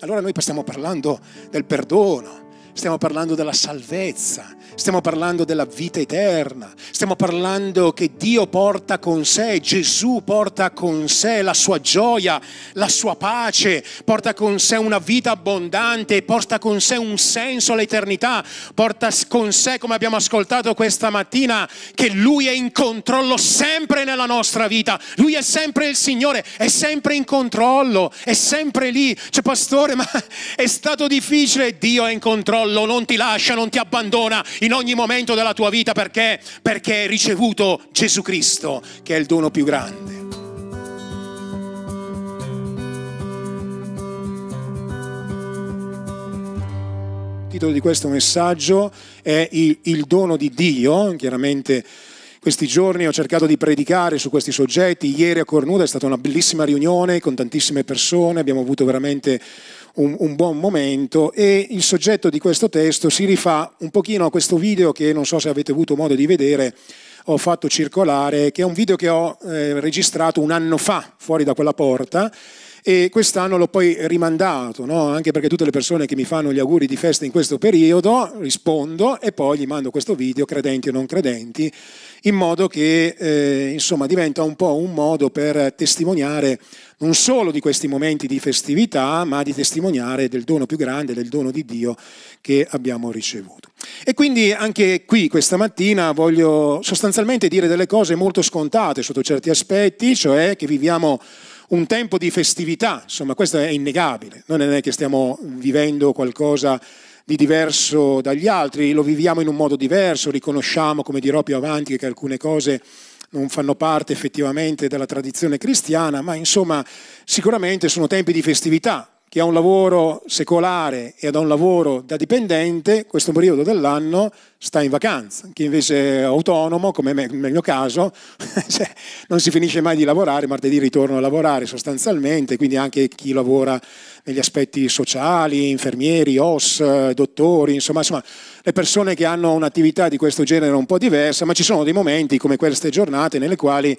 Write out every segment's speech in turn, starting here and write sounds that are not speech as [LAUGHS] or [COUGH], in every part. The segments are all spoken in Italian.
Allora noi stiamo parlando del perdono, stiamo parlando della salvezza, stiamo parlando della vita eterna, stiamo parlando che Dio porta con sé, Gesù porta con sé la sua gioia, la sua pace, porta con sé una vita abbondante, porta con sé un senso all'eternità, porta con sé, come abbiamo ascoltato questa mattina, che Lui è in controllo sempre nella nostra vita, Lui è sempre il Signore, è sempre in controllo, è sempre lì. Cioè, pastore, ma [LAUGHS] è stato difficile, Dio è in controllo, non ti lascia, non ti abbandona in ogni momento della tua vita perché? Perché hai ricevuto Gesù Cristo, che è il dono più grande. Il titolo di questo messaggio è il, il dono di Dio, chiaramente questi giorni ho cercato di predicare su questi soggetti, ieri a Cornuda è stata una bellissima riunione con tantissime persone, abbiamo avuto veramente un, un, buon momento e il soggetto di questo testo si rifà un pochino a questo video che non so se avete avuto modo di vedere, ho fatto circolare, che è un video che ho eh, registrato un anno fa fuori da quella porta e quest'anno l'ho poi rimandato, no? anche perché tutte le persone che mi fanno gli auguri di festa in questo periodo rispondo e poi gli mando questo video, credenti o non credenti, in modo che eh, insomma diventa un po' un modo per testimoniare non solo di questi momenti di festività, ma di testimoniare del dono più grande, del dono di Dio che abbiamo ricevuto. E quindi anche qui questa mattina voglio sostanzialmente dire delle cose molto scontate sotto certi aspetti, cioè che viviamo un tempo di festività, insomma questo è innegabile, non è che stiamo vivendo qualcosa di diverso dagli altri, lo viviamo in un modo diverso, riconosciamo, come dirò più avanti, che alcune cose non fanno parte effettivamente della tradizione cristiana, ma insomma sicuramente sono tempi di festività. Chi ha un lavoro secolare e ha un lavoro da dipendente, questo periodo dell'anno sta in vacanza. Chi invece è autonomo, come me, nel mio caso, [LAUGHS] cioè, non si finisce mai di lavorare, martedì ritorno a lavorare sostanzialmente, quindi anche chi lavora negli aspetti sociali, infermieri, OS, dottori, insomma, insomma, le persone che hanno un'attività di questo genere un po' diversa, ma ci sono dei momenti come queste giornate nelle quali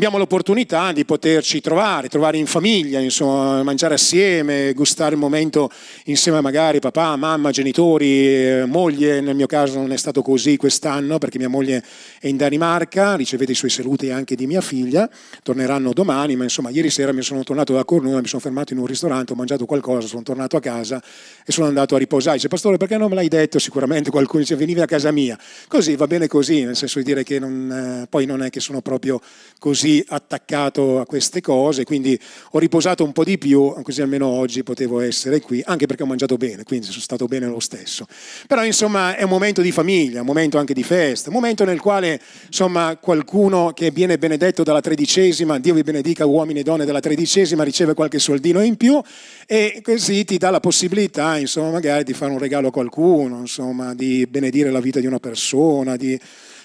abbiamo l'opportunità di poterci trovare, trovare in famiglia, insomma, mangiare assieme, gustare il momento insieme magari papà, mamma, genitori, eh, moglie, nel mio caso non è stato così quest'anno perché mia moglie è in Danimarca, ricevete i suoi saluti anche di mia figlia, torneranno domani, ma insomma ieri sera mi sono tornato da Cornuda, mi sono fermato in un ristorante, ho mangiato qualcosa, sono tornato a casa e sono andato a riposare. Dice, pastore, perché non me l'hai detto? Sicuramente qualcuno dice, venivi a casa mia. Così, va bene così, nel senso di dire che non, eh, poi non è che sono proprio così attaccato a queste cose, quindi ho riposato un po' di più, così almeno oggi potevo essere qui, anche perché ho mangiato bene, quindi sono stato bene lo stesso. Però insomma è un momento di famiglia, un momento anche di festa, un momento nel quale insomma qualcuno che viene benedetto dalla tredicesima, Dio vi benedica uomini e donne della tredicesima, riceve qualche soldino in più e così ti dà la possibilità insomma magari di fare un regalo a qualcuno, insomma di benedire la vita di una persona, di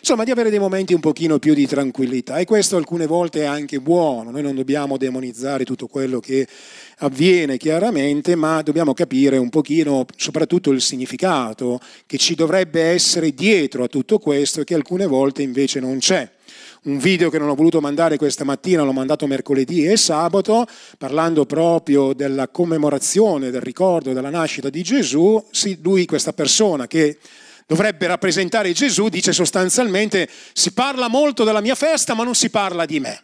insomma di avere dei momenti un pochino più di tranquillità. E questo alcune volte è anche buono, noi non dobbiamo demonizzare tutto quello che avviene chiaramente, ma dobbiamo capire un pochino soprattutto il significato che ci dovrebbe essere dietro a tutto questo e che alcune volte invece non c'è. Un video che non ho voluto mandare questa mattina, l'ho mandato mercoledì e sabato, parlando proprio della commemorazione, del ricordo della nascita di Gesù, lui, questa persona che dovrebbe rappresentare Gesù, dice sostanzialmente si parla molto della mia festa ma non si parla di me.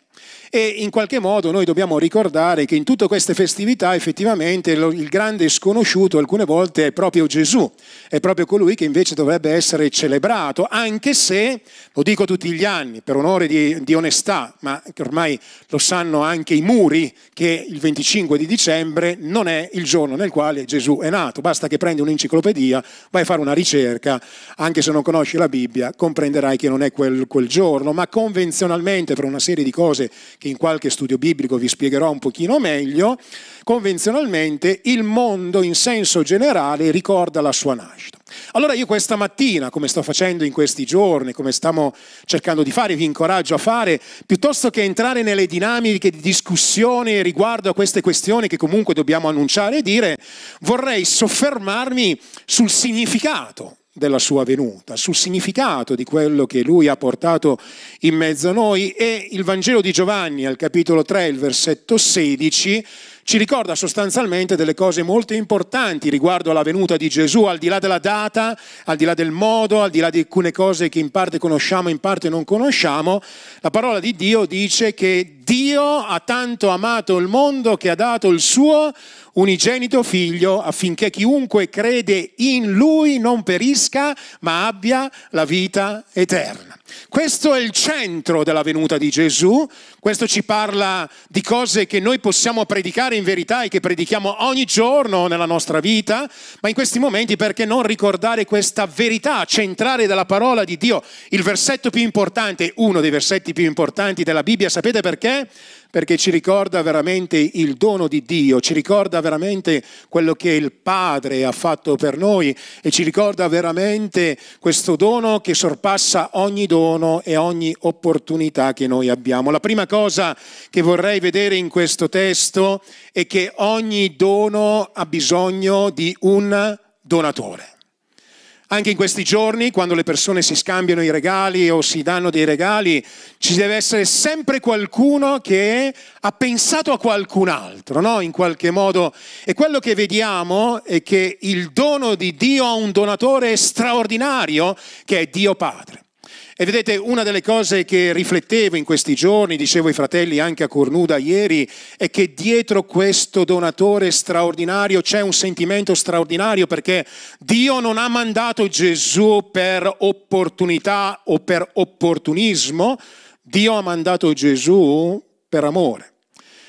E in qualche modo noi dobbiamo ricordare che in tutte queste festività effettivamente il grande sconosciuto alcune volte è proprio Gesù, è proprio colui che invece dovrebbe essere celebrato, anche se, lo dico tutti gli anni, per onore di, di onestà, ma ormai lo sanno anche i muri, che il 25 di dicembre non è il giorno nel quale Gesù è nato, basta che prendi un'enciclopedia, vai a fare una ricerca, anche se non conosci la Bibbia, comprenderai che non è quel, quel giorno, ma convenzionalmente per una serie di cose che in qualche studio biblico vi spiegherò un pochino meglio, convenzionalmente il mondo in senso generale ricorda la sua nascita. Allora io questa mattina, come sto facendo in questi giorni, come stiamo cercando di fare, vi incoraggio a fare, piuttosto che entrare nelle dinamiche di discussione riguardo a queste questioni che comunque dobbiamo annunciare e dire, vorrei soffermarmi sul significato della sua venuta, sul significato di quello che lui ha portato in mezzo a noi e il Vangelo di Giovanni al capitolo 3, il versetto 16, ci ricorda sostanzialmente delle cose molto importanti riguardo alla venuta di Gesù, al di là della data, al di là del modo, al di là di alcune cose che in parte conosciamo, in parte non conosciamo. La parola di Dio dice che Dio ha tanto amato il mondo che ha dato il suo unigenito figlio affinché chiunque crede in lui non perisca ma abbia la vita eterna. Questo è il centro della venuta di Gesù, questo ci parla di cose che noi possiamo predicare in verità e che predichiamo ogni giorno nella nostra vita, ma in questi momenti perché non ricordare questa verità centrale della parola di Dio? Il versetto più importante, uno dei versetti più importanti della Bibbia, sapete perché? Perché ci ricorda veramente il dono di Dio, ci ricorda veramente quello che il Padre ha fatto per noi e ci ricorda veramente questo dono che sorpassa ogni dono e ogni opportunità che noi abbiamo. La prima cosa che vorrei vedere in questo testo è che ogni dono ha bisogno di un donatore. Anche in questi giorni, quando le persone si scambiano i regali o si danno dei regali, ci deve essere sempre qualcuno che ha pensato a qualcun altro, no? In qualche modo. E quello che vediamo è che il dono di Dio ha un donatore straordinario che è Dio Padre. E vedete, una delle cose che riflettevo in questi giorni, dicevo ai fratelli anche a Cornuda ieri, è che dietro questo donatore straordinario c'è un sentimento straordinario perché Dio non ha mandato Gesù per opportunità o per opportunismo, Dio ha mandato Gesù per amore.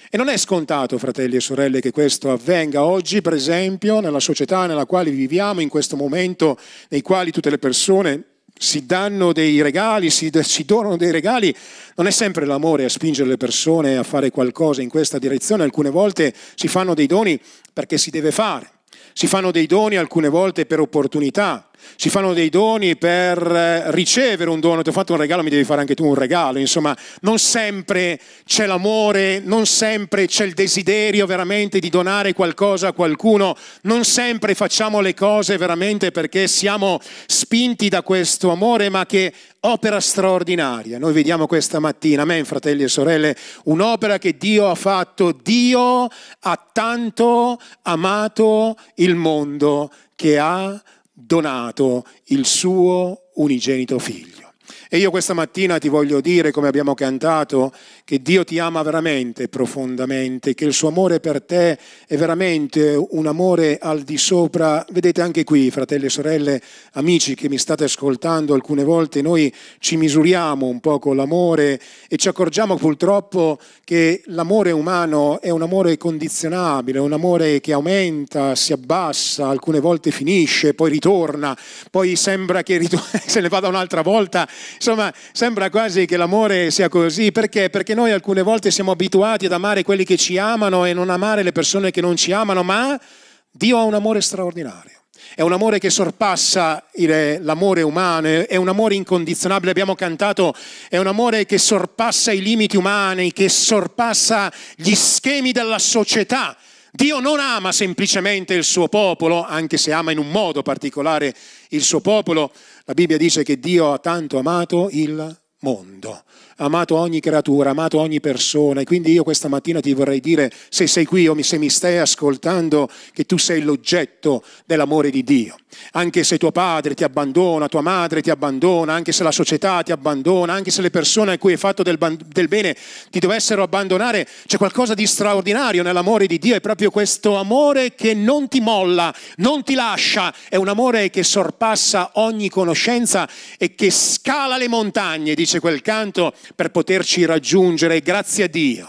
E non è scontato, fratelli e sorelle, che questo avvenga oggi, per esempio, nella società nella quale viviamo, in questo momento nei quali tutte le persone si danno dei regali, si, si, donano dei regali, non è sempre l'amore a spingere le persone a fare qualcosa in questa direzione, alcune volte si fanno dei doni perché si deve fare, si fanno dei doni alcune volte per opportunità, si fanno dei doni per eh, ricevere un dono, ti ho fatto un regalo, mi devi fare anche tu un regalo, insomma, non sempre c'è l'amore, non sempre c'è il desiderio veramente di donare qualcosa a qualcuno, non sempre facciamo le cose veramente perché siamo spinti da questo amore, ma che opera straordinaria. Noi vediamo questa mattina, amen fratelli e sorelle, un'opera che Dio ha fatto. Dio ha tanto amato il mondo che ha donato il suo unigenito figlio. E io questa mattina ti voglio dire, come abbiamo cantato, che Dio ti ama veramente profondamente, che il suo amore per te è veramente un amore al di sopra. Vedete anche qui, fratelli e sorelle, amici che mi state ascoltando, alcune volte noi ci misuriamo un po' con l'amore e ci accorgiamo purtroppo che l'amore umano è un amore condizionabile, un amore che aumenta, si abbassa, alcune volte finisce, poi ritorna, poi sembra che [LAUGHS] se ne vada un'altra volta. Insomma, sembra quasi che l'amore sia così. Perché? Perché noi alcune volte siamo abituati ad amare quelli che ci amano e non amare le persone che non ci amano, ma Dio ha un amore straordinario. È un amore che sorpassa l'amore umano, è un amore incondizionabile, abbiamo cantato, è un amore che sorpassa i limiti umani, che sorpassa gli schemi della società. Dio non ama semplicemente il suo popolo, anche se ama in un modo particolare il suo popolo. La Bibbia dice che Dio ha tanto amato il mondo amato ogni creatura, amato ogni persona. E quindi io questa mattina ti vorrei dire, se sei qui o se mi stai ascoltando, che tu sei l'oggetto dell'amore di Dio. Anche se tuo padre ti abbandona, tua madre ti abbandona, anche se la società ti abbandona, anche se le persone a cui hai fatto del, del bene ti dovessero abbandonare, c'è qualcosa di straordinario nell'amore di Dio, è proprio questo amore che non ti molla, non ti lascia, è un amore che sorpassa ogni conoscenza e che scala le montagne, dice quel canto, per poterci raggiungere. Grazie a Dio,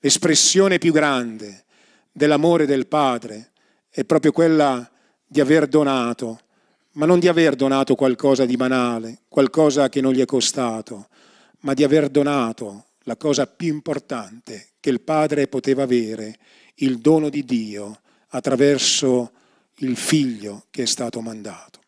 l'espressione più grande dell'amore del Padre è proprio quella di aver donato, ma non di aver donato qualcosa di banale, qualcosa che non gli è costato, ma di aver donato la cosa più importante che il Padre poteva avere, il dono di Dio attraverso il figlio che è stato mandato.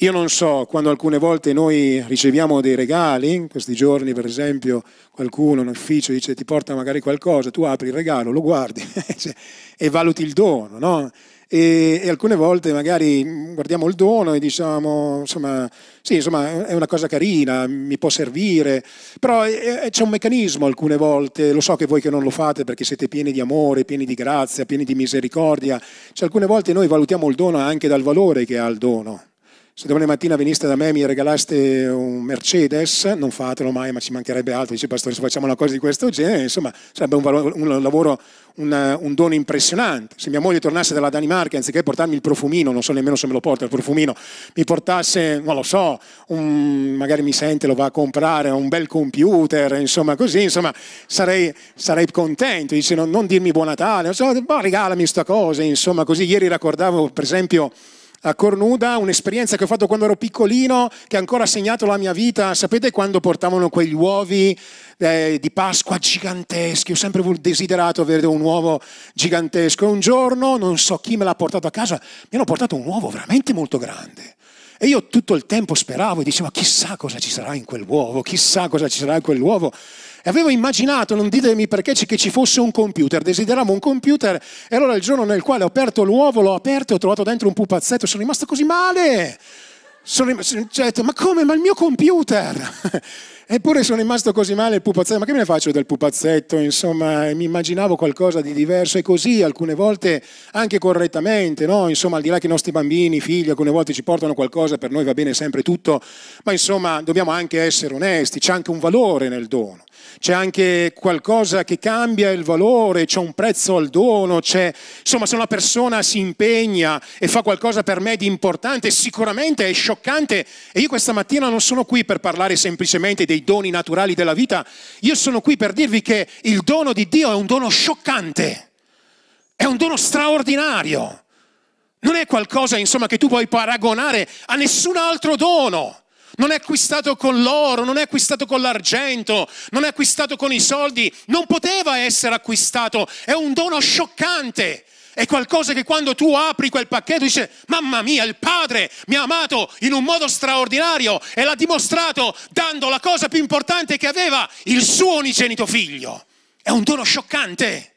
Io non so, quando alcune volte noi riceviamo dei regali, in questi giorni per esempio qualcuno in ufficio dice ti porta magari qualcosa, tu apri il regalo, lo guardi [LAUGHS] e valuti il dono, no? E, e, alcune volte magari guardiamo il dono e diciamo, insomma, sì, insomma, è una cosa carina, mi può servire, però è, c'è un meccanismo alcune volte, lo so che voi che non lo fate perché siete pieni di amore, pieni di grazia, pieni di misericordia, cioè alcune volte noi valutiamo il dono anche dal valore che ha il dono. Se domani mattina veniste da me e mi regalaste un Mercedes, non fatelo mai, ma ci mancherebbe altro. Dice, pastore, se facciamo una cosa di questo genere, insomma, sarebbe un, valore, un lavoro, un, un, dono impressionante. Se mia moglie tornasse dalla Danimarca, anziché portarmi il profumino, non so nemmeno se me lo porta il profumino, mi portasse, non lo so, un, magari mi sente, lo va a comprare, un bel computer, insomma, così, insomma, sarei, sarei contento. Dice, non, non dirmi buon Natale, so, ma regalami sta cosa, insomma, così. Ieri ricordavo, per esempio, a Cornuda, un'esperienza che ho fatto quando ero piccolino, che ha ancora segnato la mia vita. Sapete quando portavano quegli uovi eh, di Pasqua giganteschi? Ho sempre desiderato avere un uovo gigantesco. E un giorno, non so chi me l'ha portato a casa, mi hanno portato un uovo veramente molto grande. E io tutto il tempo speravo e dicevo, chissà cosa ci sarà in quell'uovo, chissà cosa ci sarà in quell'uovo. E avevo immaginato, non ditemi perché, che ci fosse un computer, desideravo un computer e allora il giorno nel quale ho aperto l'uovo, l'ho aperto e ho trovato dentro un pupazzetto, sono rimasto così male. Sono rimasto, cioè, ma come? Ma il mio computer! [LAUGHS] Eppure sono rimasto così male il pupazzetto, ma che me ne faccio del pupazzetto? Insomma, mi immaginavo qualcosa di diverso e così alcune volte anche correttamente, no? Insomma, al di là che i nostri bambini, figli, alcune volte ci portano qualcosa, per noi va bene sempre tutto, ma insomma dobbiamo anche essere onesti, c'è anche un valore nel dono c'è anche qualcosa che cambia il valore, c'è un prezzo al dono, c'è, insomma se una persona si impegna e fa qualcosa per me di importante, sicuramente è scioccante. E io questa mattina non sono qui per parlare semplicemente dei doni naturali della vita, io sono qui per dirvi che il dono di Dio è un dono scioccante, è un dono straordinario. Non è qualcosa, insomma, che tu puoi paragonare a nessun altro dono non è acquistato con l'oro, non è acquistato con l'argento, non è acquistato con i soldi, non poteva essere acquistato, è un dono scioccante. È qualcosa che quando tu apri quel pacchetto dici, mamma mia, il Padre mi ha amato in un modo straordinario e l'ha dimostrato dando la cosa più importante che aveva, il suo unigenito figlio. È un dono scioccante,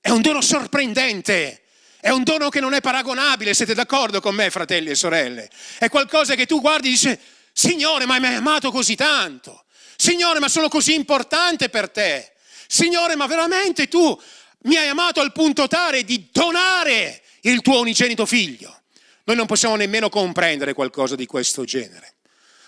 è un dono sorprendente, è un dono che non è paragonabile, siete d'accordo con me, fratelli e sorelle? È qualcosa che tu guardi e dici, Signore, ma mi hai amato così tanto. Signore, ma sono così importante per te. Signore, ma veramente tu mi hai amato al punto tale di donare il tuo unigenito figlio. Noi non possiamo nemmeno comprendere qualcosa di questo genere.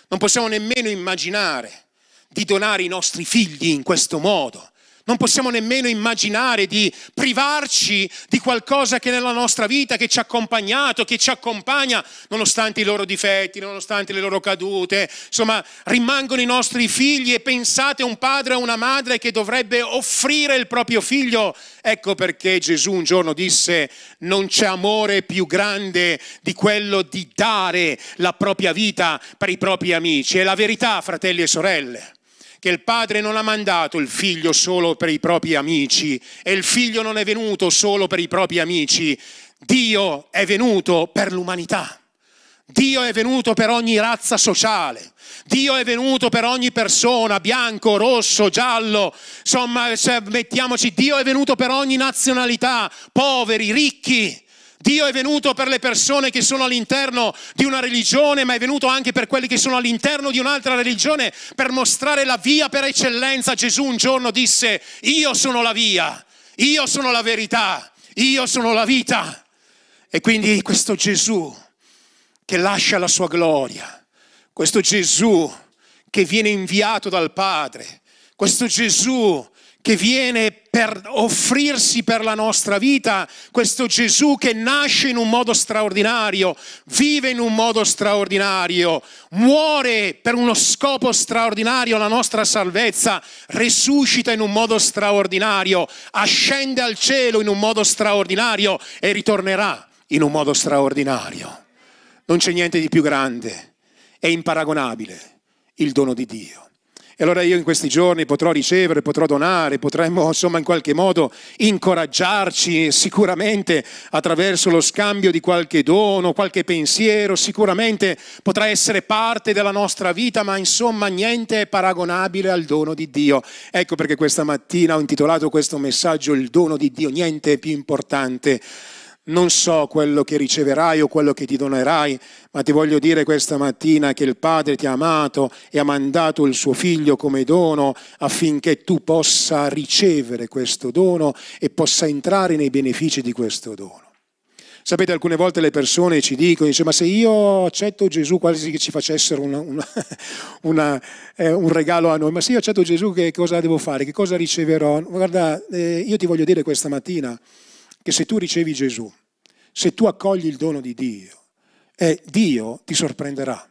Non possiamo nemmeno immaginare di donare i nostri figli in questo modo. Non possiamo nemmeno immaginare di privarci di qualcosa che nella nostra vita, che ci ha accompagnato, che ci accompagna, nonostante i loro difetti, nonostante le loro cadute. Insomma, rimangono i nostri figli e pensate a un padre o una madre che dovrebbe offrire il proprio figlio. Ecco perché Gesù un giorno disse, non c'è amore più grande di quello di dare la propria vita per i propri amici. È la verità, fratelli e sorelle che il padre non ha mandato il figlio solo per i propri amici e il figlio non è venuto solo per i propri amici, Dio è venuto per l'umanità. Dio è venuto per ogni razza sociale, Dio è venuto per ogni persona, bianco, rosso, giallo, insomma, mettiamoci, Dio è venuto per ogni nazionalità, poveri, ricchi, Dio è venuto per le persone che sono all'interno di una religione, ma è venuto anche per quelli che sono all'interno di un'altra religione per mostrare la via per eccellenza. Gesù un giorno disse, io sono la via, io sono la verità, io sono la vita. E quindi questo Gesù che lascia la sua gloria, questo Gesù che viene inviato dal Padre, questo Gesù che viene per offrirsi per la nostra vita, questo Gesù che nasce in un modo straordinario, vive in un modo straordinario, muore per uno scopo straordinario, la nostra salvezza, risuscita in un modo straordinario, ascende al cielo in un modo straordinario e ritornerà in un modo straordinario. Non c'è niente di più grande, è imparagonabile il dono di Dio. E allora io in questi giorni potrò ricevere, potrò donare, potremmo [LAUGHS] insomma in qualche modo incoraggiarci sicuramente attraverso lo scambio di qualche dono, qualche pensiero, sicuramente potrà essere parte della nostra vita, ma insomma niente è paragonabile al dono di Dio. Ecco perché questa mattina ho intitolato questo messaggio Il dono di Dio, niente è più importante non so quello che riceverai o quello che ti donerai, ma ti voglio dire questa mattina che il Padre ti ha amato e ha mandato il suo figlio come dono affinché tu possa ricevere questo dono e possa entrare nei benefici di questo dono. Sapete, alcune volte le persone ci dicono, dice, ma se io accetto Gesù, quasi che ci facessero una, una, [LAUGHS] una, eh, un regalo a noi, ma se io accetto Gesù che cosa devo fare, che cosa riceverò? Guarda, eh, io ti voglio dire questa mattina che se tu ricevi Gesù, se tu accogli il dono di Dio, eh, Dio ti sorprenderà.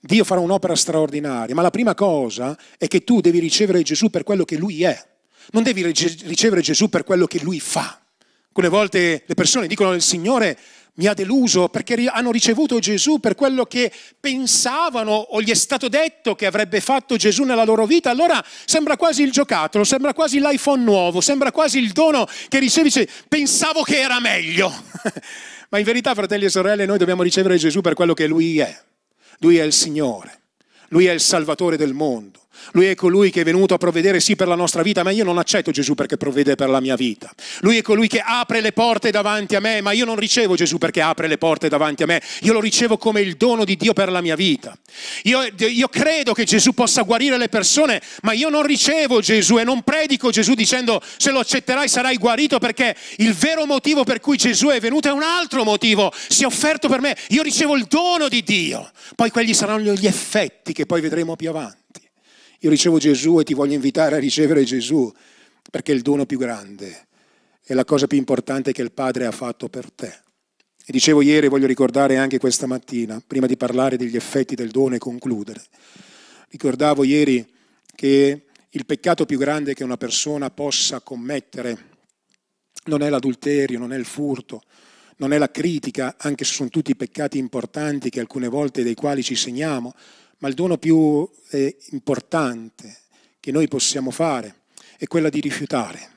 Dio farà un'opera straordinaria, ma la prima cosa è che tu devi ricevere Gesù per quello che Lui è. Non devi ricevere Gesù per quello che Lui fa. Alcune volte le persone dicono il Signore mi ha deluso perché hanno ricevuto Gesù per quello che pensavano o gli è stato detto che avrebbe fatto Gesù nella loro vita, allora sembra quasi il giocattolo, sembra quasi l'iPhone nuovo, sembra quasi il dono che ricevi, dice, pensavo che era meglio. [LAUGHS] Ma in verità, fratelli e sorelle, noi dobbiamo ricevere Gesù per quello che Lui è. Lui è il Signore, Lui è il Salvatore del mondo. Lui è colui che è venuto a provvedere sì per la nostra vita, ma io non accetto Gesù perché provvede per la mia vita. Lui è colui che apre le porte davanti a me, ma io non ricevo Gesù perché apre le porte davanti a me, io lo ricevo come il dono di Dio per la mia vita. Io, io credo che Gesù possa guarire le persone, ma io non ricevo Gesù e non predico Gesù dicendo se lo accetterai sarai guarito perché il vero motivo per cui Gesù è venuto è un altro motivo, si è offerto per me, io ricevo il dono di Dio, poi quelli saranno gli effetti che poi vedremo più avanti. Io ricevo Gesù e ti voglio invitare a ricevere Gesù perché è il dono più grande, è la cosa più importante che il Padre ha fatto per te. E dicevo ieri, voglio ricordare anche questa mattina, prima di parlare degli effetti del dono e concludere, ricordavo ieri che il peccato più grande che una persona possa commettere non è l'adulterio, non è il furto, non è la critica, anche se sono tutti peccati importanti che alcune volte dei quali ci segniamo, ma il dono più eh, importante che noi possiamo fare è quello di rifiutare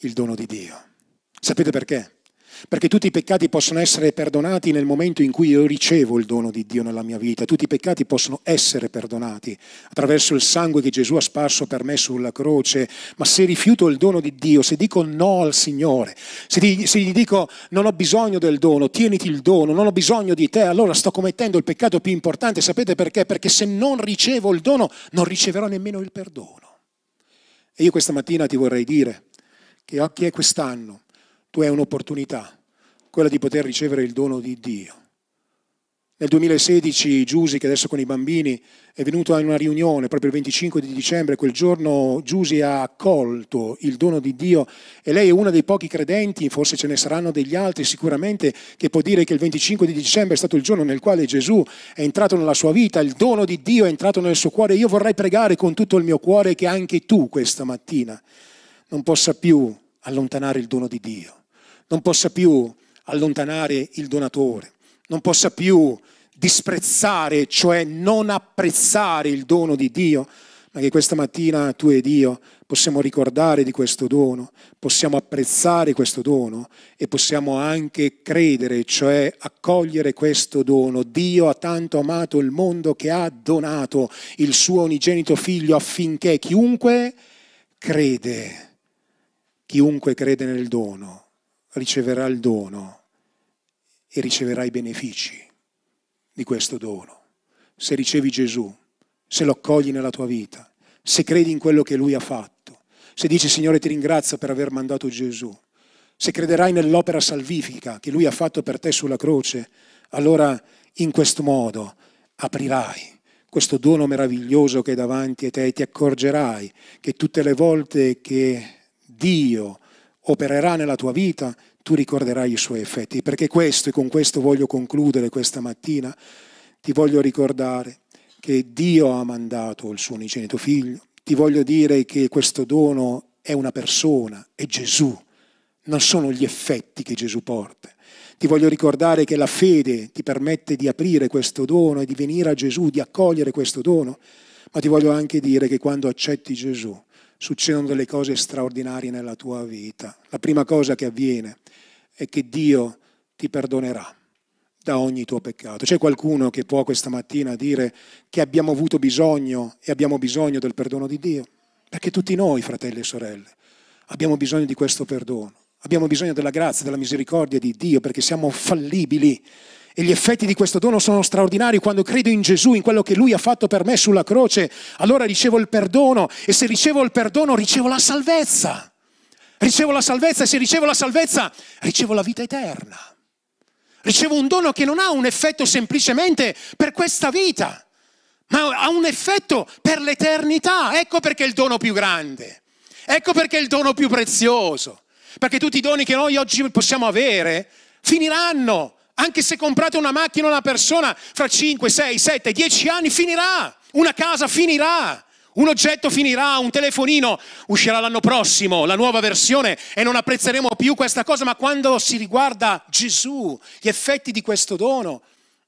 il dono di Dio. Sapete perché? Perché tutti i peccati possono essere perdonati nel momento in cui io ricevo il dono di Dio nella mia vita. Tutti i peccati possono essere perdonati attraverso il sangue che Gesù ha sparso per me sulla croce. Ma se rifiuto il dono di Dio, se dico no al Signore, se gli, se gli dico non ho bisogno del dono, tieniti il dono, non ho bisogno di te, allora sto commettendo il peccato più importante. Sapete perché? Perché se non ricevo il dono, non riceverò nemmeno il perdono. E io questa mattina ti vorrei dire che occhi è quest'anno tu hai un'opportunità, quella di poter ricevere il dono di Dio. Nel 2016 Giusi, che adesso con i bambini, è venuto a una riunione proprio il 25 di dicembre, quel giorno Giusi ha accolto il dono di Dio e lei è una dei pochi credenti, forse ce ne saranno degli altri sicuramente, che può dire che il 25 di dicembre è stato il giorno nel quale Gesù è entrato nella sua vita, il dono di Dio è entrato nel suo cuore. Io vorrei pregare con tutto il mio cuore che anche tu questa mattina non possa più allontanare il dono di Dio. Non possa più allontanare il donatore, non possa più disprezzare, cioè non apprezzare il dono di Dio, ma che questa mattina tu ed io possiamo ricordare di questo dono, possiamo apprezzare questo dono e possiamo anche credere, cioè accogliere questo dono. Dio ha tanto amato il mondo che ha donato il suo unigenito figlio affinché chiunque crede, chiunque crede nel dono, riceverà il dono e riceverà i benefici di questo dono. Se ricevi Gesù, se lo accogli nella tua vita, se credi in quello che Lui ha fatto, se dici Signore ti ringrazio per aver mandato Gesù, se crederai nell'opera salvifica che Lui ha fatto per te sulla croce, allora in questo modo aprirai questo dono meraviglioso che è davanti a te e ti accorgerai che tutte le volte che Dio opererà nella tua vita, tu ricorderai i suoi effetti. Perché questo, e con questo voglio concludere questa mattina, ti voglio ricordare che Dio ha mandato il suo unigenito figlio, ti voglio dire che questo dono è una persona, è Gesù, non sono gli effetti che Gesù porta. Ti voglio ricordare che la fede ti permette di aprire questo dono e di venire a Gesù, di accogliere questo dono, ma ti voglio anche dire che quando accetti Gesù succedono delle cose straordinarie nella tua vita. La prima cosa che avviene è che Dio ti perdonerà da ogni tuo peccato. C'è qualcuno che può questa mattina dire che abbiamo avuto bisogno e abbiamo bisogno del perdono di Dio? Perché tutti noi, fratelli e sorelle, abbiamo bisogno di questo perdono. Abbiamo bisogno della grazia, della misericordia di Dio perché siamo fallibili. E gli effetti di questo dono sono straordinari. Quando credo in Gesù, in quello che Lui ha fatto per me sulla croce, allora ricevo il perdono e se ricevo il perdono ricevo la salvezza. Ricevo la salvezza e se ricevo la salvezza ricevo la vita eterna. Ricevo un dono che non ha un effetto semplicemente per questa vita, ma ha un effetto per l'eternità. Ecco perché è il dono più grande. Ecco perché è il dono più prezioso. Perché tutti i doni che noi oggi possiamo avere finiranno. Anche se comprate una macchina o una persona, fra 5, 6, 7, 10 anni finirà. Una casa finirà. Un oggetto finirà, un telefonino uscirà l'anno prossimo, la nuova versione e non apprezzeremo più questa cosa, ma quando si riguarda Gesù, gli effetti di questo dono,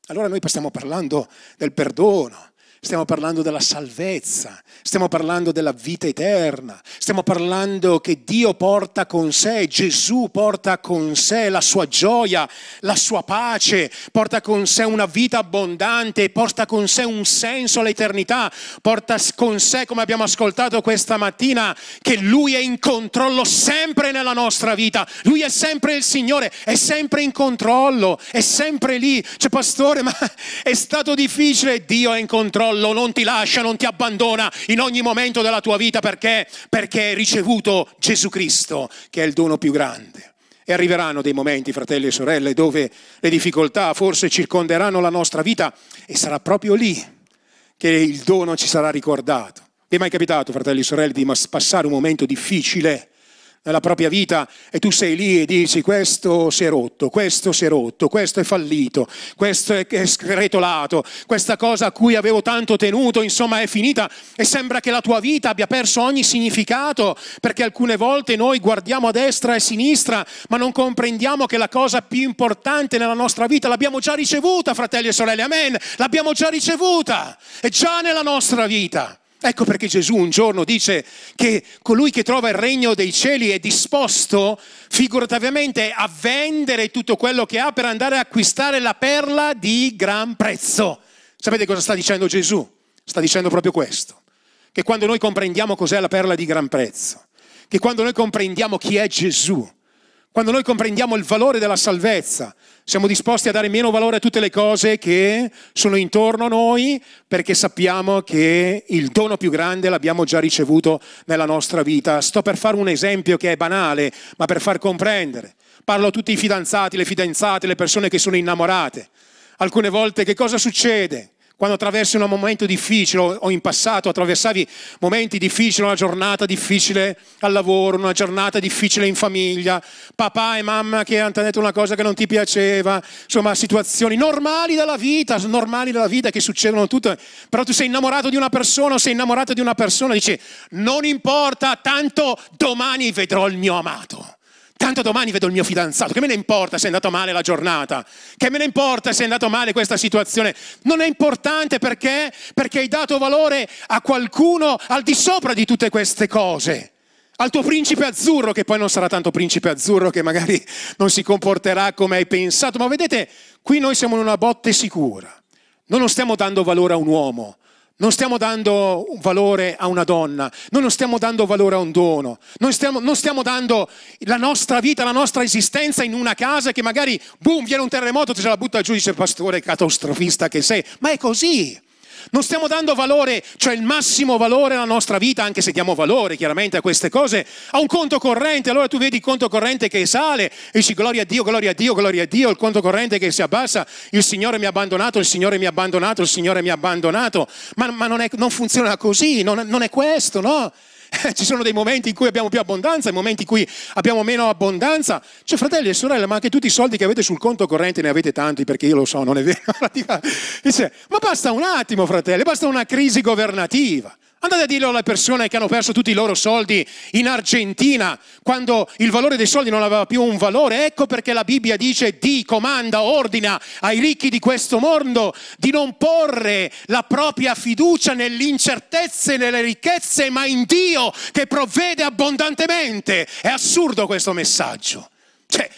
allora noi stiamo parlando del perdono, Stiamo parlando della salvezza, stiamo parlando della vita eterna, stiamo parlando che Dio porta con sé, Gesù porta con sé la sua gioia, la sua pace, porta con sé una vita abbondante, porta con sé un senso all'eternità, porta con sé, come abbiamo ascoltato questa mattina, che Lui è in controllo sempre nella nostra vita, Lui è sempre il Signore, è sempre in controllo, è sempre lì. Cioè, pastore, ma [LAUGHS] è stato difficile, Dio è in controllo controllo, non ti lascia, non ti abbandona in ogni momento della tua vita perché? Perché hai ricevuto Gesù Cristo, che è il dono più grande. E arriveranno dei momenti, fratelli e sorelle, dove le difficoltà forse circonderanno la nostra vita e sarà proprio lì che il dono ci sarà ricordato. Vi è mai capitato, fratelli e sorelle, di passare un momento difficile? Nella propria vita e tu sei lì e dici questo si è rotto, questo si è rotto, questo è fallito, questo è scretolato, questa cosa a cui avevo tanto tenuto, insomma è finita e sembra che la tua vita abbia perso ogni significato perché alcune volte noi guardiamo a destra e a sinistra ma non comprendiamo che la cosa più importante nella nostra vita l'abbiamo già ricevuta, fratelli e sorelle, amen, l'abbiamo già ricevuta, è già nella nostra vita. Ecco perché Gesù un giorno dice che colui che trova il regno dei cieli è disposto figurativamente a vendere tutto quello che ha per andare a acquistare la perla di gran prezzo. Sapete cosa sta dicendo Gesù? Sta dicendo proprio questo, che quando noi comprendiamo cos'è la perla di gran prezzo, che quando noi comprendiamo chi è Gesù, quando noi comprendiamo il valore della salvezza, siamo disposti a dare meno valore a tutte le cose che sono intorno a noi perché sappiamo che il dono più grande l'abbiamo già ricevuto nella nostra vita. Sto per fare un esempio che è banale, ma per far comprendere. Parlo a tutti i fidanzati, le fidanzate, le persone che sono innamorate. Alcune volte che cosa succede? Quando attraversi un momento difficile o in passato attraversavi momenti difficili, una giornata difficile al lavoro, una giornata difficile in famiglia, papà e mamma che hanno detto una cosa che non ti piaceva, insomma situazioni normali della vita, normali della vita che succedono tutte, però tu sei innamorato di una persona o sei innamorato di una persona, dici non importa, tanto domani vedrò il mio amato. Tanto domani vedo il mio fidanzato, che me ne importa se è andata male la giornata? Che me ne importa se è andata male questa situazione? Non è importante perché? Perché hai dato valore a qualcuno al di sopra di tutte queste cose. Al tuo principe azzurro, che poi non sarà tanto principe azzurro, che magari non si comporterà come hai pensato. Ma vedete, qui noi siamo in una botte sicura. Noi non stiamo dando valore a un uomo, non stiamo dando valore a una donna, noi non stiamo dando valore a un dono, non stiamo, non stiamo dando la nostra vita, la nostra esistenza in una casa che magari, boom, viene un terremoto, ti se la butta giù, dice pastore catastrofista che sei, ma è così. Non stiamo dando valore, cioè il massimo valore alla nostra vita, anche se diamo valore chiaramente a queste cose, a un conto corrente. Allora tu vedi il conto corrente che sale e dici gloria a Dio, gloria a Dio, gloria a Dio, il conto corrente che si abbassa, il Signore mi ha abbandonato, il Signore mi ha abbandonato, il Signore mi ha abbandonato. Ma, ma non, è, non, funziona così, non, non è questo, no? [LAUGHS] Ci sono dei momenti in cui abbiamo più abbondanza, e momenti in cui abbiamo meno abbondanza. Cioè, fratelli e sorelle, ma anche tutti i soldi che avete sul conto corrente ne avete tanti, perché io lo so, non è vero. [LAUGHS] Dice, ma basta un attimo, fratelli, basta una crisi governativa. Andate a dirlo alle persone che hanno perso tutti i loro soldi in Argentina, quando il valore dei soldi non aveva più un valore. Ecco perché la Bibbia dice di, comanda, ordina ai ricchi di questo mondo di non porre la propria fiducia nell'incertezza e nelle ricchezze, ma in Dio che provvede abbondantemente. È assurdo questo messaggio. Cioè,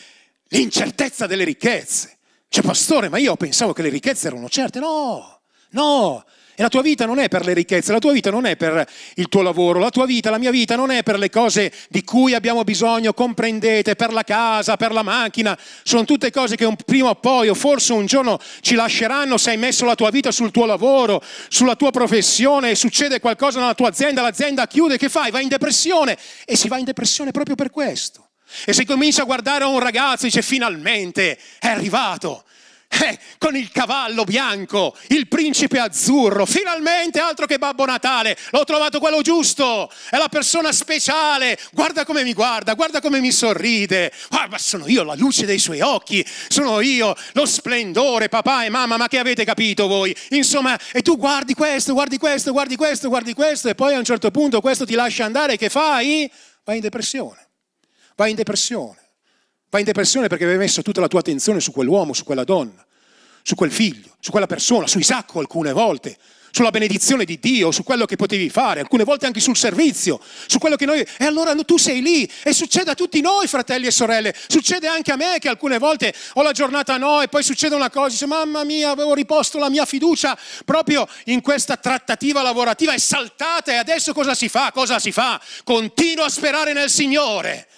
l'incertezza delle ricchezze. Cioè, pastore, ma io pensavo che le ricchezze erano certe. No, no. E la tua vita non è per le ricchezze, la tua vita non è per il tuo lavoro, la tua vita, la mia vita non è per le cose di cui abbiamo bisogno, comprendete, per la casa, per la macchina. Sono tutte cose che un, prima o poi o forse un giorno ci lasceranno se hai messo la tua vita sul tuo lavoro, sulla tua professione e succede qualcosa nella tua azienda, l'azienda chiude, che fai? Vai in depressione e si va in depressione proprio per questo. E se cominci a guardare a un ragazzo e dice finalmente è arrivato, eh, con il cavallo bianco, il principe azzurro, finalmente altro che Babbo Natale, l'ho trovato quello giusto, è la persona speciale, guarda come mi guarda, guarda come mi sorride, guarda sono io la luce dei suoi occhi, sono io lo splendore, papà e mamma, ma che avete capito voi? Insomma, e tu guardi questo, guardi questo, guardi questo, guardi questo e poi a un certo punto questo ti lascia andare, che fai? Vai in depressione vai in depressione. Vai in depressione perché avevi messo tutta la tua attenzione su quell'uomo, su quella donna, su quel figlio, su quella persona, su Isacco alcune volte, sulla benedizione di Dio, su quello che potevi fare, alcune volte anche sul servizio, su quello che noi... E allora tu sei lì e succede a tutti noi, fratelli e sorelle, succede anche a me che alcune volte ho la giornata no e poi succede una cosa, dice mamma mia avevo riposto la mia fiducia proprio in questa trattativa lavorativa, è saltata e adesso cosa si fa? Cosa si fa? Continuo a sperare nel Signore.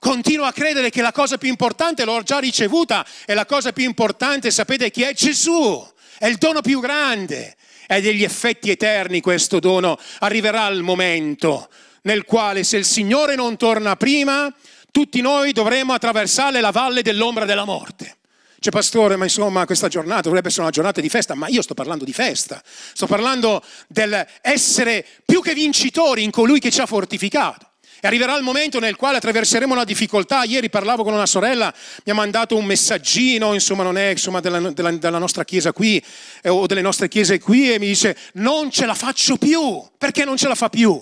Continuo a credere che la cosa più importante l'ho già ricevuta e la cosa più importante, sapete chi è? Gesù. È il dono più grande. È degli effetti eterni questo dono. Arriverà il momento nel quale se il Signore non torna prima, tutti noi dovremo attraversare la valle dell'ombra della morte. C'è pastore, ma insomma questa giornata dovrebbe essere una giornata di festa, ma io sto parlando di festa, sto parlando dell'essere più che vincitori in colui che ci ha fortificato. E arriverà il momento nel quale attraverseremo una difficoltà. Ieri parlavo con una sorella, mi ha mandato un messaggino, insomma non è insomma, della, della, della, nostra chiesa qui eh, o delle nostre chiese qui e mi dice non ce la faccio più. Perché non ce la fa più?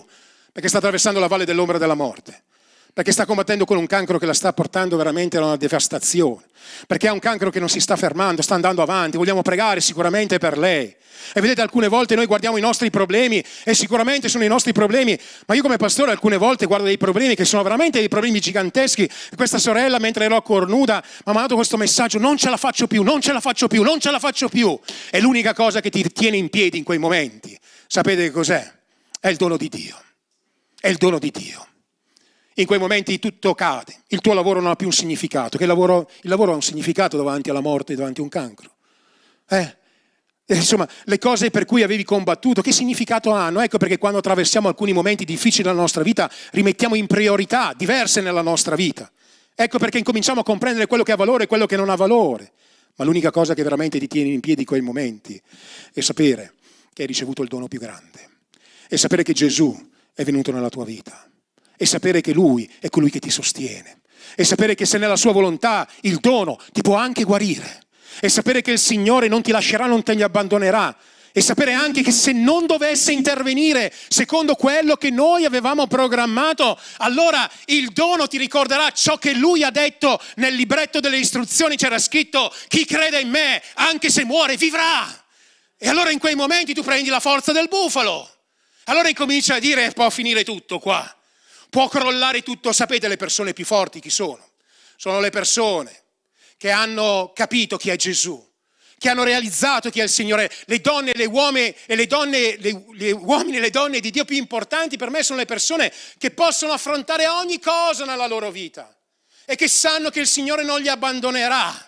Perché sta attraversando la valle dell'ombra della morte perché sta combattendo con un cancro che la sta portando veramente a una devastazione, perché è un cancro che non si sta fermando, sta andando avanti, vogliamo pregare sicuramente per lei. E vedete, alcune volte noi guardiamo i nostri problemi e sicuramente sono i nostri problemi, ma io come pastore alcune volte guardo dei problemi che sono veramente dei problemi giganteschi. Questa sorella, mentre ero a cornuda, mi ha mandato questo messaggio, non ce la faccio più, non ce la faccio più, non ce la faccio più. È l'unica cosa che ti tiene in piedi in quei momenti. Sapete che cos'è? È il dono di Dio. È il dono di Dio in quei momenti tutto cade, il tuo lavoro non ha più un significato, il lavoro, il lavoro ha un significato davanti alla morte, davanti a un cancro. Eh? Insomma, le cose per cui avevi combattuto, che significato hanno? Ecco perché quando attraversiamo alcuni momenti difficili nella nostra vita, rimettiamo in priorità diverse nella nostra vita. Ecco perché incominciamo a comprendere quello che ha valore e quello che non ha valore. Ma l'unica cosa che veramente ti tiene in piedi quei momenti è sapere che hai ricevuto il dono più grande. E sapere che Gesù è venuto nella tua vita e sapere che Lui è colui che ti sostiene e sapere che se nella sua volontà il dono ti può anche guarire e sapere che il Signore non ti lascerà, non te li abbandonerà e sapere anche che se non dovesse intervenire secondo quello che noi avevamo programmato, allora il dono ti ricorderà ciò che lui ha detto nel libretto delle istruzioni, c'era scritto chi crede in me, anche se muore, vivrà. E allora in quei momenti tu prendi la forza del bufalo. Allora incomincia a dire può finire tutto qua. Può crollare tutto, sapete le persone più forti chi sono? Sono le persone che hanno capito chi è Gesù, che hanno realizzato chi è il Signore. Le donne, le uomini e le donne, le, le uomini e le donne di Dio più importanti per me sono le persone che possono affrontare ogni cosa nella loro vita e che sanno che il Signore non li abbandonerà.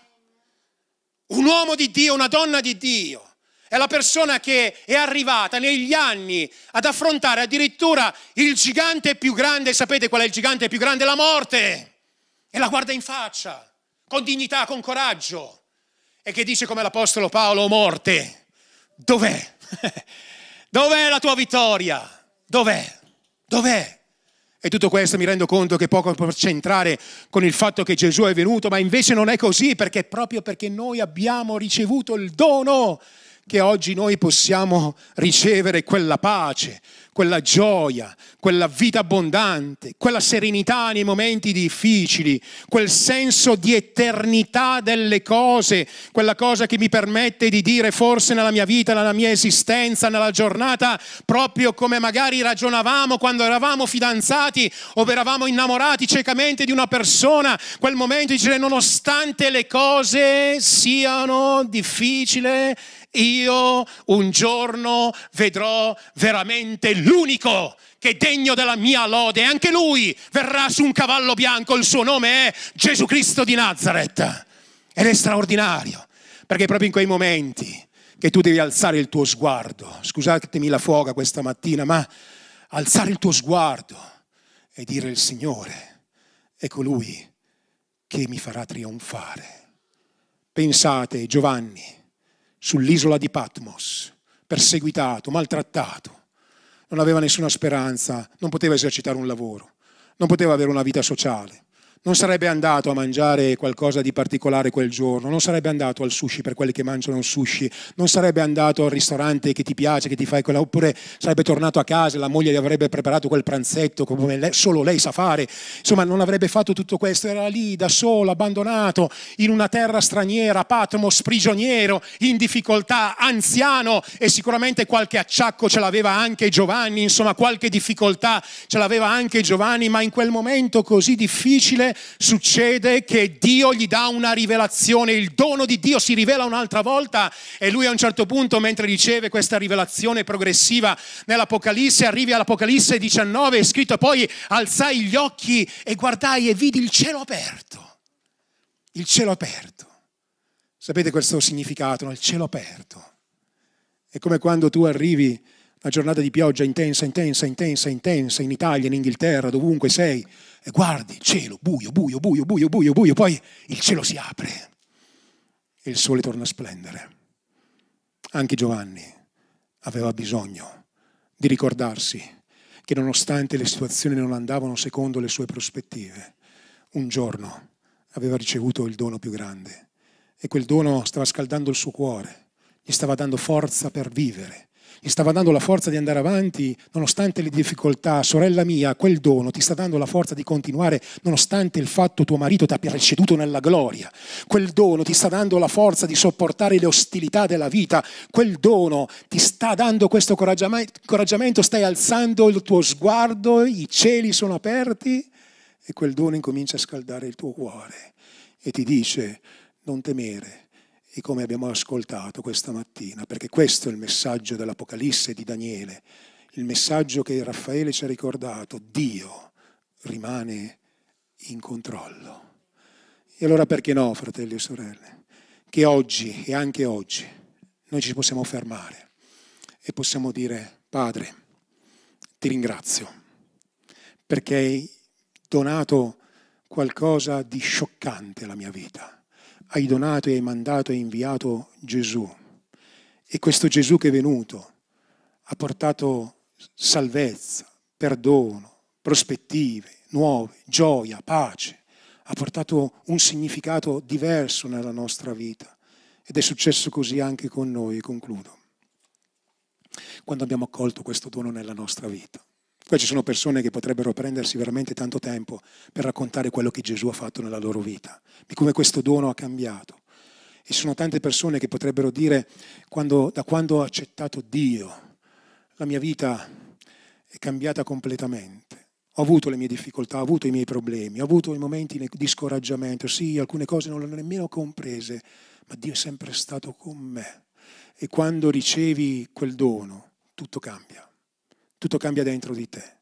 Un uomo di Dio, una donna di Dio è la persona che è arrivata negli anni ad affrontare addirittura il gigante più grande. Sapete qual è il gigante più grande? La morte. E la guarda in faccia, con dignità, con coraggio. E che dice come l'Apostolo Paolo, morte, dov'è? [LAUGHS] Dov'è la tua vittoria? Dov'è? Dov'è? E tutto questo mi rendo conto che poco può centrare con il fatto che Gesù è venuto, ma invece non è così, perché proprio perché noi abbiamo ricevuto il dono che oggi noi possiamo ricevere quella pace, quella gioia, quella vita abbondante, quella serenità nei momenti difficili, quel senso di eternità delle cose, quella cosa che mi permette di dire forse nella mia vita, nella mia esistenza, nella giornata, proprio come magari ragionavamo quando eravamo fidanzati o eravamo innamorati ciecamente di una persona, quel momento di dire nonostante le cose siano difficili, io un giorno vedrò veramente l'unico che è degno della mia lode. Anche lui verrà su un cavallo bianco, il suo nome è Gesù Cristo di Nazareth. Ed è straordinario, perché proprio in quei momenti che tu devi alzare il tuo sguardo, scusatemi la foga questa mattina, ma alzare il tuo sguardo e dire il Signore è colui che mi farà trionfare. Pensate, Giovanni, sull'isola di Patmos, perseguitato, maltrattato. Non aveva nessuna speranza, non poteva esercitare un lavoro, non poteva avere una vita sociale non sarebbe andato a mangiare qualcosa di particolare quel giorno, non sarebbe andato al sushi per quelli che mangiano sushi, non sarebbe andato al ristorante che ti piace, che ti fai quella, oppure sarebbe tornato a casa e la moglie gli avrebbe preparato quel pranzetto come lei, solo lei sa fare. Insomma, non avrebbe fatto tutto questo, era lì da solo, abbandonato, in una terra straniera, Patmos, prigioniero, in difficoltà, anziano e sicuramente qualche acciacco ce l'aveva anche Giovanni, insomma, qualche difficoltà ce l'aveva anche Giovanni, ma in quel momento così difficile succede che Dio gli dà una rivelazione, il dono di Dio si rivela un'altra volta e lui a un certo punto, mentre riceve questa rivelazione progressiva nell'Apocalisse, arrivi all'Apocalisse 19, è scritto poi alzai gli occhi e guardai e vidi il cielo aperto. Il cielo aperto. Sapete questo significato, no? il cielo aperto. È come quando tu arrivi una giornata di pioggia intensa, intensa, intensa, intensa, in Italia, in Inghilterra, dovunque sei, e guardi il cielo, buio, buio, buio, buio, buio, buio, poi il cielo si apre. E il sole torna a splendere. Anche Giovanni aveva bisogno di ricordarsi che nonostante le situazioni non andavano secondo le sue prospettive, un giorno aveva ricevuto il dono più grande. E quel dono stava scaldando il suo cuore, gli stava dando forza per vivere gli stava dando la forza di andare avanti nonostante le difficoltà. Sorella mia, quel dono ti sta dando la forza di continuare nonostante il fatto tuo marito ti abbia preceduto nella gloria. Quel dono ti sta dando la forza di sopportare le ostilità della vita. Quel dono ti sta dando questo coraggiamento, stai alzando il tuo sguardo, i cieli sono aperti e quel dono incomincia a scaldare il tuo cuore e ti dice non temere e come abbiamo ascoltato questa mattina, perché questo è il messaggio dell'Apocalisse di Daniele, il messaggio che Raffaele ci ha ricordato, Dio rimane in controllo. E allora perché no, fratelli e sorelle, che oggi e anche oggi noi ci possiamo fermare e possiamo dire, Padre, ti ringrazio perché hai donato qualcosa di scioccante alla mia vita hai donato e hai mandato e inviato Gesù. E questo Gesù che è venuto ha portato salvezza, perdono, prospettive nuove, gioia, pace. Ha portato un significato diverso nella nostra vita. Ed è successo così anche con noi, concludo. Quando abbiamo accolto questo dono nella nostra vita. Qua ci sono persone che potrebbero prendersi veramente tanto tempo per raccontare quello che Gesù ha fatto nella loro vita, di come questo dono ha cambiato. E ci sono tante persone che potrebbero dire, quando, da quando ho accettato Dio, la mia vita è cambiata completamente. Ho avuto le mie difficoltà, ho avuto i miei problemi, ho avuto i momenti di scoraggiamento, sì, alcune cose non le ho nemmeno comprese, ma Dio è sempre stato con me. E quando ricevi quel dono, tutto cambia tutto cambia dentro di te.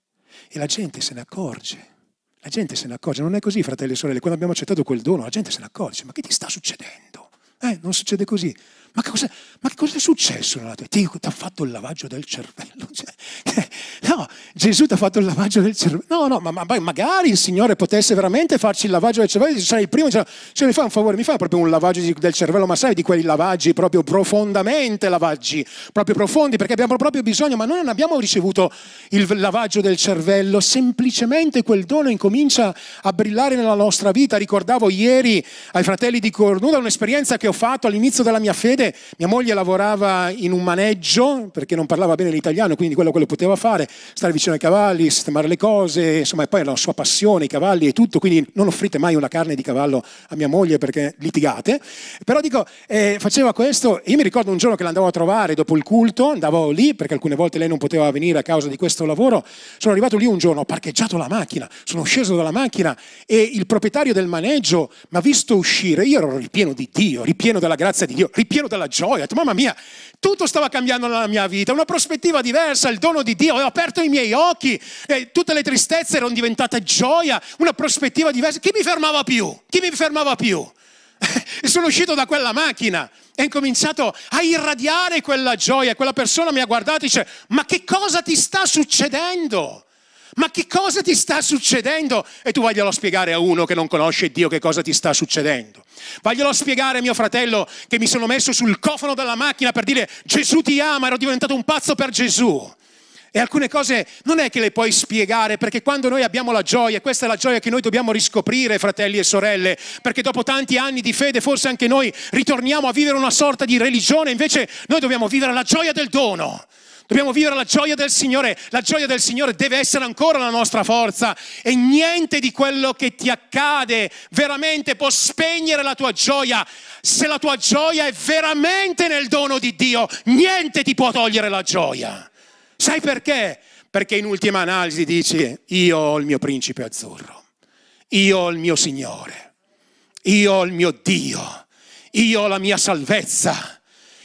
E la gente se ne accorge. La gente se ne accorge. Non è così, fratelli e sorelle. Quando abbiamo accettato quel dono, la gente se ne accorge. Ma che ti sta succedendo? Eh, non succede così. Ma che cosa, ma che cosa è successo? Ti ha fatto il lavaggio del cervello? [LAUGHS] Cioè, no, Gesù ti ha fatto il lavaggio del cervello. No, no, ma, ma, magari il Signore potesse veramente farci il lavaggio del cervello. Sarei il primo, cioè, cioè, mi fa un favore, mi fa proprio un lavaggio del cervello, ma sai di quei lavaggi proprio profondamente lavaggi, proprio profondi, perché abbiamo proprio bisogno, ma noi non abbiamo ricevuto il lavaggio del cervello, semplicemente quel dono incomincia a brillare nella nostra vita. Ricordavo ieri ai fratelli di Cornuda un'esperienza che ho fatto all'inizio della mia fede mia moglie lavorava in un maneggio perché non parlava bene l'italiano, quindi quello che poteva fare, stare vicino ai cavalli, sistemare le cose, insomma, e poi la sua passione, i cavalli e tutto, quindi non offrite mai una carne di cavallo a mia moglie perché litigate. Però dico, eh, faceva questo, io mi ricordo un giorno che l'andavo a trovare dopo il culto, andavo lì perché alcune volte lei non poteva venire a causa di questo lavoro, sono arrivato lì un giorno, ho parcheggiato la macchina, sono sceso dalla macchina e il proprietario del maneggio mi ha visto uscire, io ero ripieno di Dio, ripieno della grazia di Dio, ripieno della gioia, ho detto, mamma mia, tutto stava cambiando nella mia vita, una prospettiva diversa, il dono di Dio, ho aperto i miei occhi, e tutte le tristezze erano diventate gioia, una prospettiva diversa. Chi mi fermava più? Chi mi fermava più? [LAUGHS] e sono uscito da quella macchina e ho incominciato a irradiare quella gioia. Quella persona mi ha guardato e dice: Ma che cosa ti sta succedendo? Ma che cosa ti sta succedendo? E tu vaglielo spiegare a uno che non conosce Dio che cosa ti sta succedendo. Vaglielo spiegare a mio fratello che mi sono messo sul cofano della macchina per dire Gesù ti ama, ero diventato un pazzo per Gesù. E alcune cose non è che le puoi spiegare, perché quando noi abbiamo la gioia, questa è la gioia che noi dobbiamo riscoprire, fratelli e sorelle, perché dopo tanti anni di fede forse anche noi ritorniamo a vivere una sorta di religione, invece noi dobbiamo vivere la gioia del dono. Dobbiamo vivere la gioia del Signore. La gioia del Signore deve essere ancora la nostra forza e niente di quello che ti accade veramente può spegnere la tua gioia. Se la tua gioia è veramente nel dono di Dio, niente ti può togliere la gioia. Sai perché? Perché in ultima analisi dici, io ho il mio principe azzurro, io ho il mio Signore, io ho il mio Dio, io ho la mia salvezza,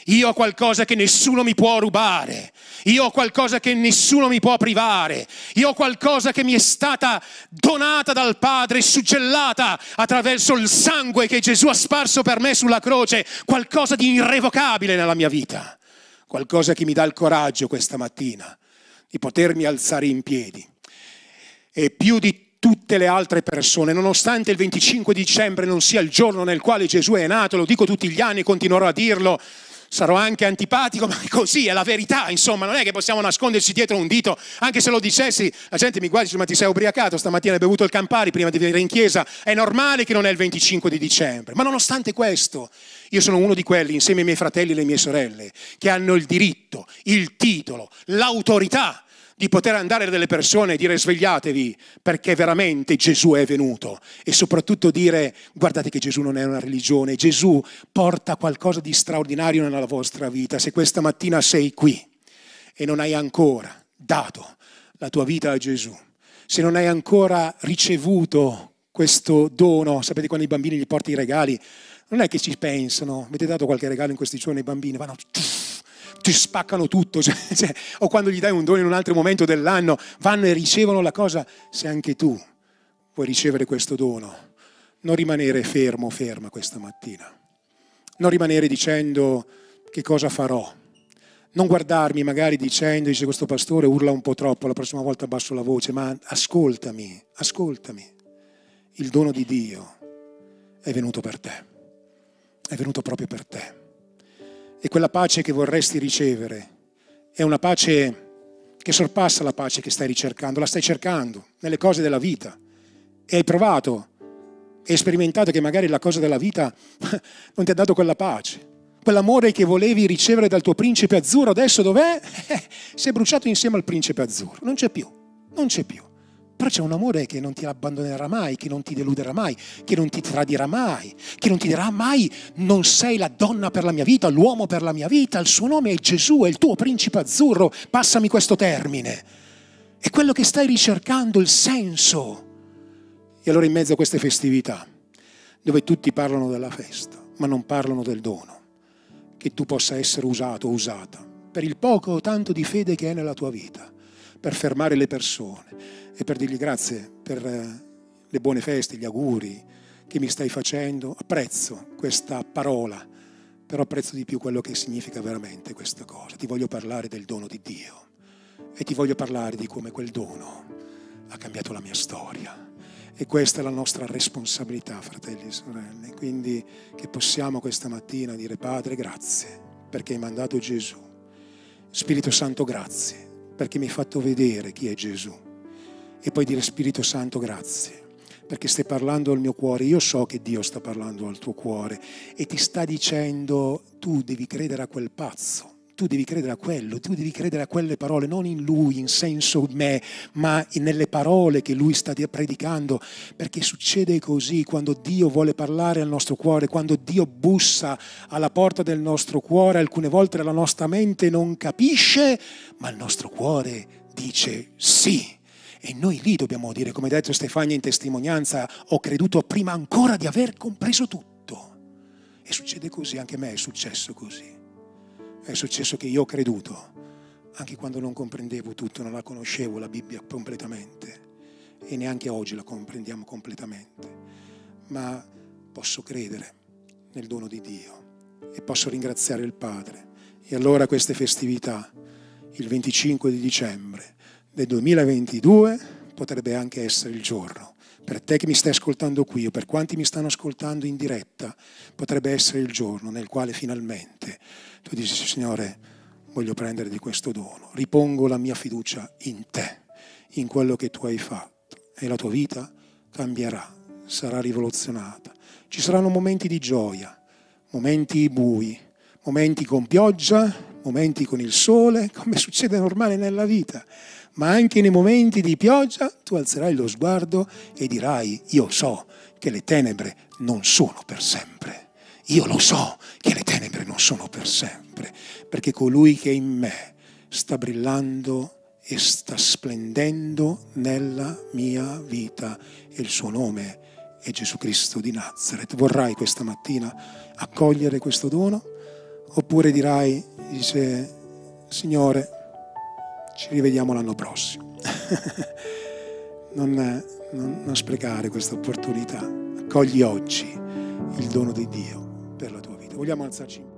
io ho qualcosa che nessuno mi può rubare, io ho qualcosa che nessuno mi può privare, io ho qualcosa che mi è stata donata dal Padre, suggellata attraverso il sangue che Gesù ha sparso per me sulla croce, qualcosa di irrevocabile nella mia vita qualcosa che mi dà il coraggio questa mattina di potermi alzare in piedi. E più di tutte le altre persone, nonostante il 25 dicembre non sia il giorno nel quale Gesù è nato, lo dico tutti gli anni, continuerò a dirlo, sarò anche antipatico, ma è così, è la verità, insomma, non è che possiamo nasconderci dietro un dito, anche se lo dicessi, la gente mi guarda e dice, ma ti sei ubriacato, stamattina hai bevuto il Campari prima di venire in chiesa, è normale che non è il 25 di dicembre, ma nonostante questo, io sono uno di quelli, insieme ai miei fratelli e alle mie sorelle, che hanno il diritto, il titolo, l'autorità di poter andare delle persone e dire svegliatevi perché veramente Gesù è venuto. E soprattutto dire guardate che Gesù non è una religione, Gesù porta qualcosa di straordinario nella vostra vita. Se questa mattina sei qui e non hai ancora dato la tua vita a Gesù, se non hai ancora ricevuto questo dono, sapete quando i bambini gli porti i regali, non è che ci pensano, avete dato qualche regalo in questi giorni ai bambini, vanno ti spaccano tutto, [LAUGHS] cioè, cioè, o quando gli dai un dono in un altro momento dell'anno, vanno e ricevono la cosa, se anche tu vuoi ricevere questo dono, non rimanere fermo, ferma questa mattina, non rimanere dicendo che cosa farò, non guardarmi magari dicendo, dice questo pastore urla un po' troppo, la prossima volta abbasso la voce, ma ascoltami, ascoltami, il dono di Dio è venuto per te, è venuto proprio per te e quella pace che vorresti ricevere è una pace che sorpassa la pace che stai ricercando, la stai cercando nelle cose della vita e hai provato e sperimentato che magari la cosa della vita [LAUGHS] non ti ha dato quella pace. Quell'amore che volevi ricevere dal tuo principe azzurro, adesso dov'è? [LAUGHS] si è bruciato insieme al principe azzurro, non c'è più, non c'è più. Però c'è un amore che non ti abbandonerà mai, che non ti deluderà mai, che non ti tradirà mai, che non ti dirà mai non sei la donna per la mia vita, l'uomo per la mia vita, il suo nome è Gesù, è il tuo principe azzurro, passami questo termine. È quello che stai ricercando, il senso. E allora in mezzo a queste festività, dove tutti parlano della festa, ma non parlano del dono, che tu possa essere usato o usata per il poco o tanto di fede che è nella tua vita, per fermare le persone, e per dirgli grazie per eh, le buone feste, gli auguri che mi stai facendo. Apprezzo questa parola, però apprezzo di più quello che significa veramente questa cosa. Ti voglio parlare del dono di Dio e ti voglio parlare di come quel dono ha cambiato la mia storia. E questa è la nostra responsabilità, fratelli e sorelle. Quindi che possiamo questa mattina dire Padre, grazie perché hai mandato Gesù. Spirito Santo, grazie perché mi hai fatto vedere chi è Gesù e poi dire Spirito Santo grazie, perché stai parlando al mio cuore. Io so che Dio sta parlando al tuo cuore e ti sta dicendo tu devi credere a quel pazzo. Tu devi credere a quello, tu devi credere a quelle parole, non in lui, in senso me, ma nelle parole che lui sta predicando, perché succede così quando Dio vuole parlare al nostro cuore, quando Dio bussa alla porta del nostro cuore, alcune volte la nostra mente non capisce, ma il nostro cuore dice sì. E noi lì dobbiamo dire, come ha detto Stefania in testimonianza, ho creduto prima ancora di aver compreso tutto. E succede così, anche a me è successo così. È successo che io ho creduto, anche quando non comprendevo tutto, non la conoscevo la Bibbia completamente. E neanche oggi la comprendiamo completamente. Ma posso credere nel dono di Dio e posso ringraziare il Padre. E allora queste festività, il 25 di dicembre, del 2022 potrebbe anche essere il giorno. Per te che mi stai ascoltando qui o per quanti mi stanno ascoltando in diretta, potrebbe essere il giorno nel quale finalmente tu dici, Signore, voglio prendere di questo dono, ripongo la mia fiducia in te, in quello che tu hai fatto e la tua vita cambierà, sarà rivoluzionata. Ci saranno momenti di gioia, momenti bui, momenti con pioggia, momenti con il sole, come succede normale nella vita ma anche nei momenti di pioggia tu alzerai lo sguardo e dirai, io so che le tenebre non sono per sempre. Io lo so che le tenebre non sono per sempre, perché colui che è in me sta brillando e sta splendendo nella mia vita e il suo nome è Gesù Cristo di Nazareth. Vorrai questa mattina accogliere questo dono? Oppure dirai, dice, Signore, ci rivediamo l'anno prossimo. [LAUGHS] non, non, non sprecare questa opportunità. Accogli oggi il dono di Dio per la tua vita. Vogliamo alzarci in